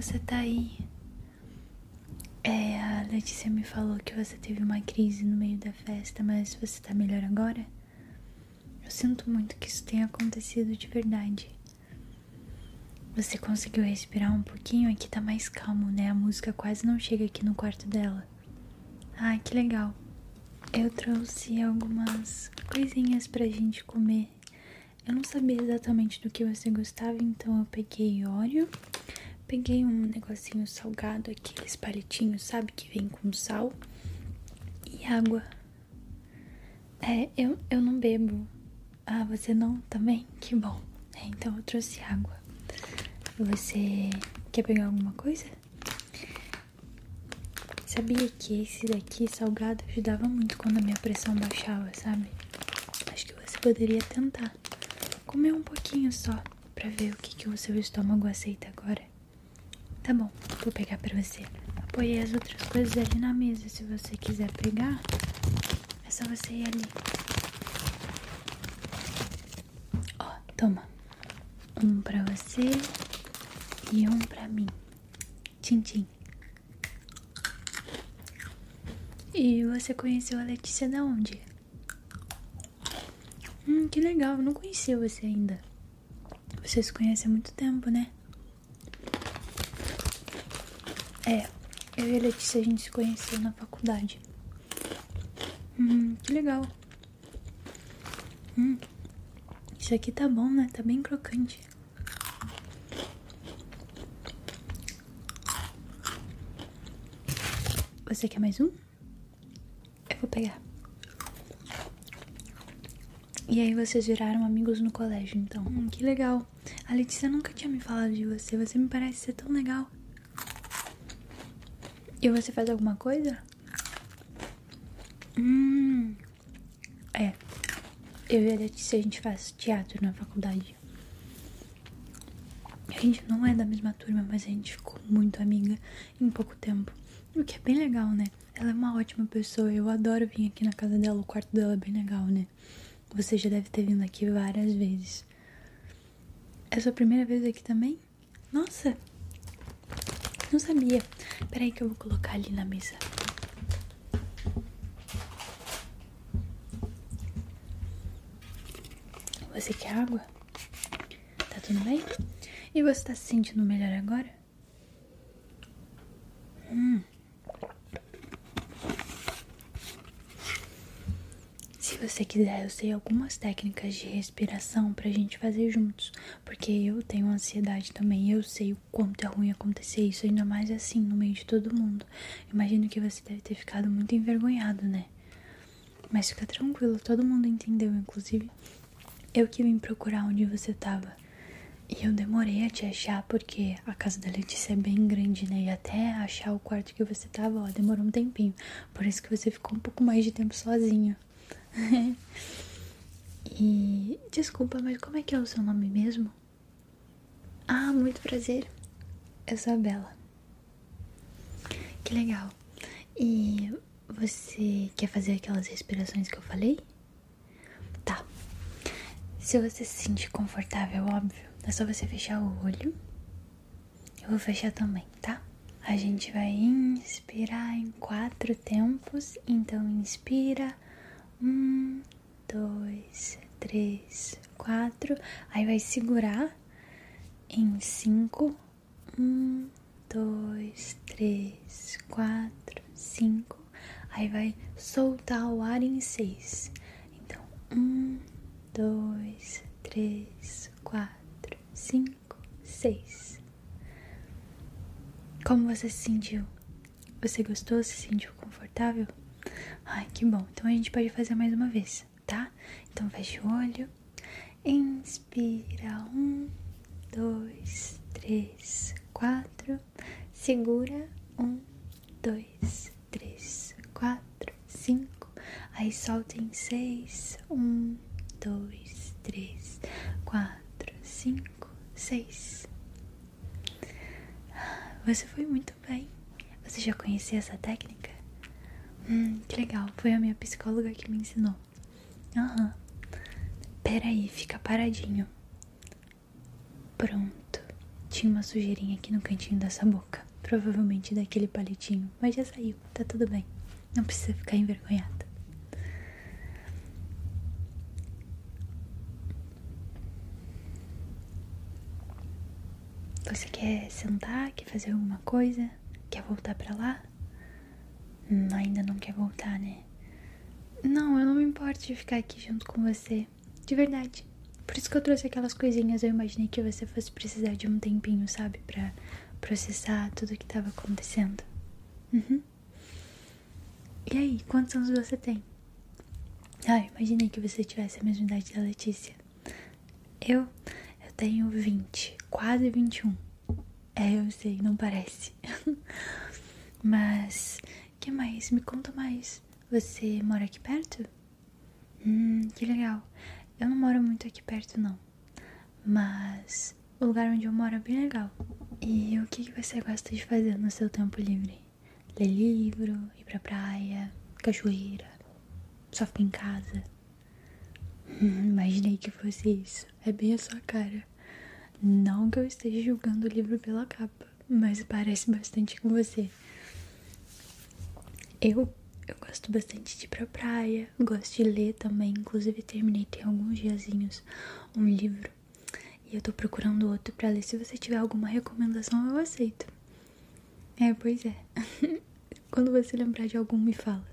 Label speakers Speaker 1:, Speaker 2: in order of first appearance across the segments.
Speaker 1: você tá aí. É, a Letícia me falou que você teve uma crise no meio da festa, mas você tá melhor agora? Eu sinto muito que isso tenha acontecido de verdade. Você conseguiu respirar um pouquinho? Aqui tá mais calmo, né? A música quase não chega aqui no quarto dela. Ai, que legal. Eu trouxe algumas coisinhas pra gente comer. Eu não sabia exatamente do que você gostava, então eu peguei óleo, peguei um negocinho salgado, aqueles palitinhos, sabe, que vem com sal e água. É, eu, eu não bebo. Ah, você não também? Que bom. É, então eu trouxe água. Você quer pegar alguma coisa? Sabia que esse daqui, salgado, ajudava muito quando a minha pressão baixava, sabe? Acho que você poderia tentar comer um pouquinho só pra ver o que, que o seu estômago aceita agora. Tá bom, vou pegar pra você. Apoiei as outras coisas ali na mesa. Se você quiser pegar, é só você ir ali. Ó, toma. Um pra você e um pra mim. Tchim. E você conheceu a Letícia da onde? Hum, que legal, eu não conhecia você ainda. Você se conhece há muito tempo, né? É, eu e a Letícia a gente se conheceu na faculdade. Hum, que legal. Hum, isso aqui tá bom, né? Tá bem crocante. Você quer mais um? Eu vou pegar. E aí vocês viraram amigos no colégio, então. Hum, que legal. A Letícia nunca tinha me falado de você. Você me parece ser tão legal. E você faz alguma coisa? Hum. É. Eu e a Letícia a gente faz teatro na faculdade. A gente não é da mesma turma, mas a gente ficou muito amiga em pouco tempo. O que é bem legal, né? Ela é uma ótima pessoa. Eu adoro vir aqui na casa dela. O quarto dela é bem legal, né? Você já deve ter vindo aqui várias vezes. É sua primeira vez aqui também? Nossa! Não sabia. Peraí que eu vou colocar ali na mesa. Você quer água? Tá tudo bem? E você tá se sentindo melhor agora? Hum. Se você quiser, eu sei algumas técnicas de respiração pra gente fazer juntos. Porque eu tenho ansiedade também. Eu sei o quanto é ruim acontecer isso, ainda mais assim, no meio de todo mundo. Imagino que você deve ter ficado muito envergonhado, né? Mas fica tranquilo, todo mundo entendeu, inclusive eu que vim procurar onde você tava. E eu demorei a te achar porque a casa da Letícia é bem grande, né? E até achar o quarto que você tava, ó, demorou um tempinho. Por isso que você ficou um pouco mais de tempo sozinho. e desculpa, mas como é que é o seu nome mesmo? Ah, muito prazer. Eu sou a Bela. Que legal. E você quer fazer aquelas respirações que eu falei? Tá. Se você se sentir confortável, óbvio, é só você fechar o olho. Eu vou fechar também, tá? A gente vai inspirar em quatro tempos. Então, inspira. Um, dois, três, quatro. Aí vai segurar em cinco. Um, dois, três, quatro, cinco. Aí vai soltar o ar em seis. Então, um, dois, três, quatro, cinco, seis. Como você se sentiu? Você gostou? Se sentiu confortável? Ai, que bom. Então a gente pode fazer mais uma vez, tá? Então fecha o olho. Inspira. Um, dois, três, quatro. Segura. Um, dois, três, quatro, cinco. Aí solta em seis. Um, dois, três, quatro, cinco, seis. Você foi muito bem. Você já conhecia essa técnica? Hum, que legal. Foi a minha psicóloga que me ensinou. Aham. Pera aí, fica paradinho. Pronto. tinha uma sujeirinha aqui no cantinho dessa boca. Provavelmente daquele palitinho. Mas já saiu, tá tudo bem. Não precisa ficar envergonhada. Você quer sentar? Quer fazer alguma coisa? Quer voltar pra lá? Hum, ainda não quer voltar, né? Não, eu não me importo de ficar aqui junto com você. De verdade. Por isso que eu trouxe aquelas coisinhas. Eu imaginei que você fosse precisar de um tempinho, sabe? Pra processar tudo que tava acontecendo. Uhum. E aí, quantos anos você tem? Ah, imaginei que você tivesse a mesma idade da Letícia. Eu, eu tenho 20, quase 21. É, eu sei, não parece. Mas, que mais? Me conta mais. Você mora aqui perto? Hum, que legal. Eu não moro muito aqui perto, não. Mas o lugar onde eu moro é bem legal. E o que, que você gosta de fazer no seu tempo livre? Ler livro, ir pra praia, cachoeira, só ficar em casa? Hum, imaginei que fosse isso. É bem a sua cara. Não que eu esteja julgando o livro pela capa, mas parece bastante com você. Eu, eu gosto bastante de ir pra praia, gosto de ler também. Inclusive, terminei tem alguns diazinhos um livro e eu tô procurando outro pra ler. Se você tiver alguma recomendação, eu aceito. É, pois é. Quando você lembrar de algum, me fala.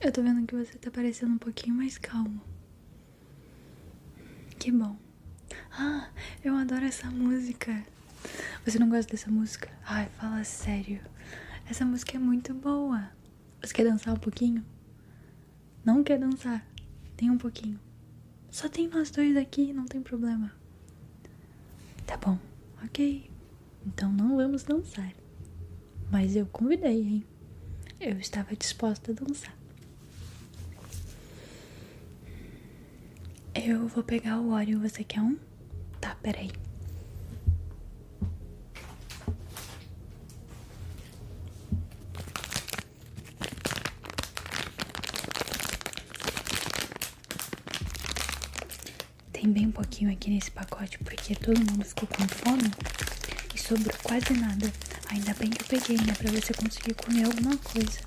Speaker 1: Eu tô vendo que você tá parecendo um pouquinho mais calmo. Que bom. Ah, eu adoro essa música. Você não gosta dessa música? Ai, fala sério. Essa música é muito boa. Você quer dançar um pouquinho? Não quer dançar? Tem um pouquinho. Só tem nós dois aqui, não tem problema. Tá bom, ok. Então não vamos dançar. Mas eu convidei, hein? Eu estava disposta a dançar. Eu vou pegar o óleo. Você quer um? Tá, peraí. Tem bem pouquinho aqui nesse pacote porque todo mundo ficou com fome e sobrou quase nada. Ainda bem que eu peguei, né? Pra você conseguir comer alguma coisa.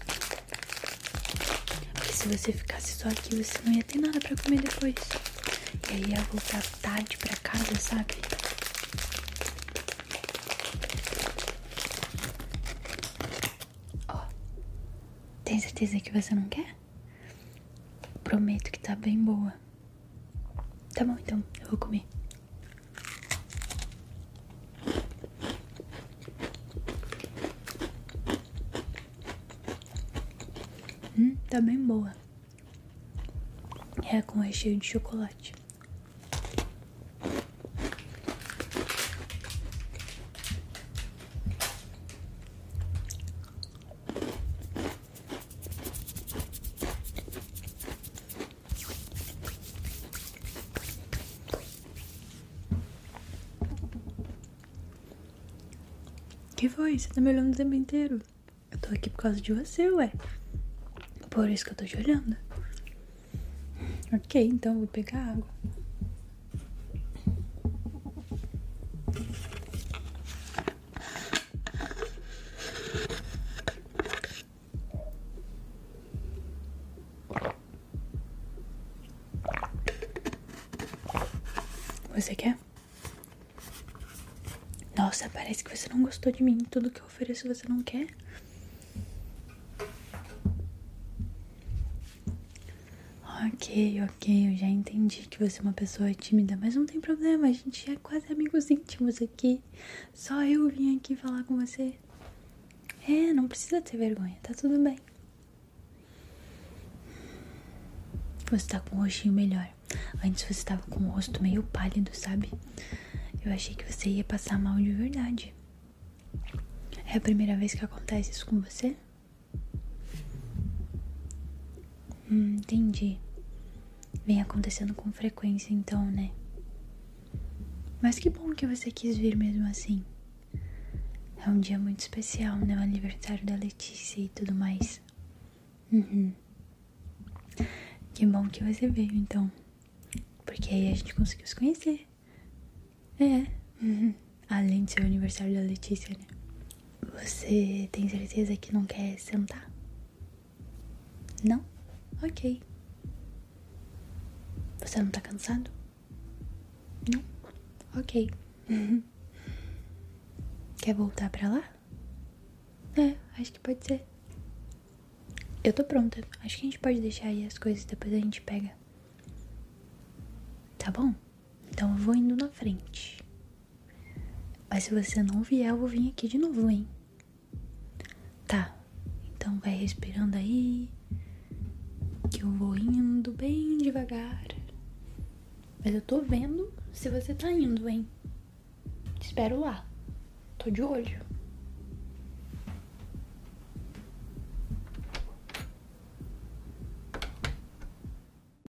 Speaker 1: Porque se você ficasse só aqui, você não ia ter nada pra comer depois. E aí ia voltar tarde pra casa, sabe? Ó, tem certeza que você não quer? Prometo que tá bem boa. Tá bom, então eu vou comer. Hum, tá bem boa. É com recheio de chocolate. Que foi? Você tá me olhando o tempo inteiro. Eu tô aqui por causa de você, ué. Por isso que eu tô te olhando. Ok, então eu vou pegar água. Você quer? Nossa, parece que você não gostou de mim. Tudo que eu ofereço você não quer. Ok, ok, eu já entendi que você é uma pessoa tímida, mas não tem problema, a gente é quase amigos íntimos aqui. Só eu vim aqui falar com você. É, não precisa ter vergonha, tá tudo bem. Você tá com o rostinho melhor. Antes você tava com o rosto meio pálido, sabe? Eu achei que você ia passar mal de verdade. É a primeira vez que acontece isso com você? Hum, entendi. Vem acontecendo com frequência, então, né? Mas que bom que você quis vir mesmo assim. É um dia muito especial, né? O aniversário da Letícia e tudo mais. Uhum. Que bom que você veio, então. Porque aí a gente conseguiu se conhecer. É. Uhum. Além de ser o aniversário da Letícia, né? Você tem certeza que não quer sentar? Não? Ok. Você não tá cansado? Não? Ok. Uhum. Quer voltar pra lá? É, acho que pode ser. Eu tô pronta. Acho que a gente pode deixar aí as coisas depois a gente pega. Tá bom? Então eu vou indo na frente. Mas se você não vier, eu vou vir aqui de novo, hein? Tá. Então vai respirando aí. Que eu vou indo bem devagar. Mas eu tô vendo se você tá indo, hein? Te espero lá. Tô de olho.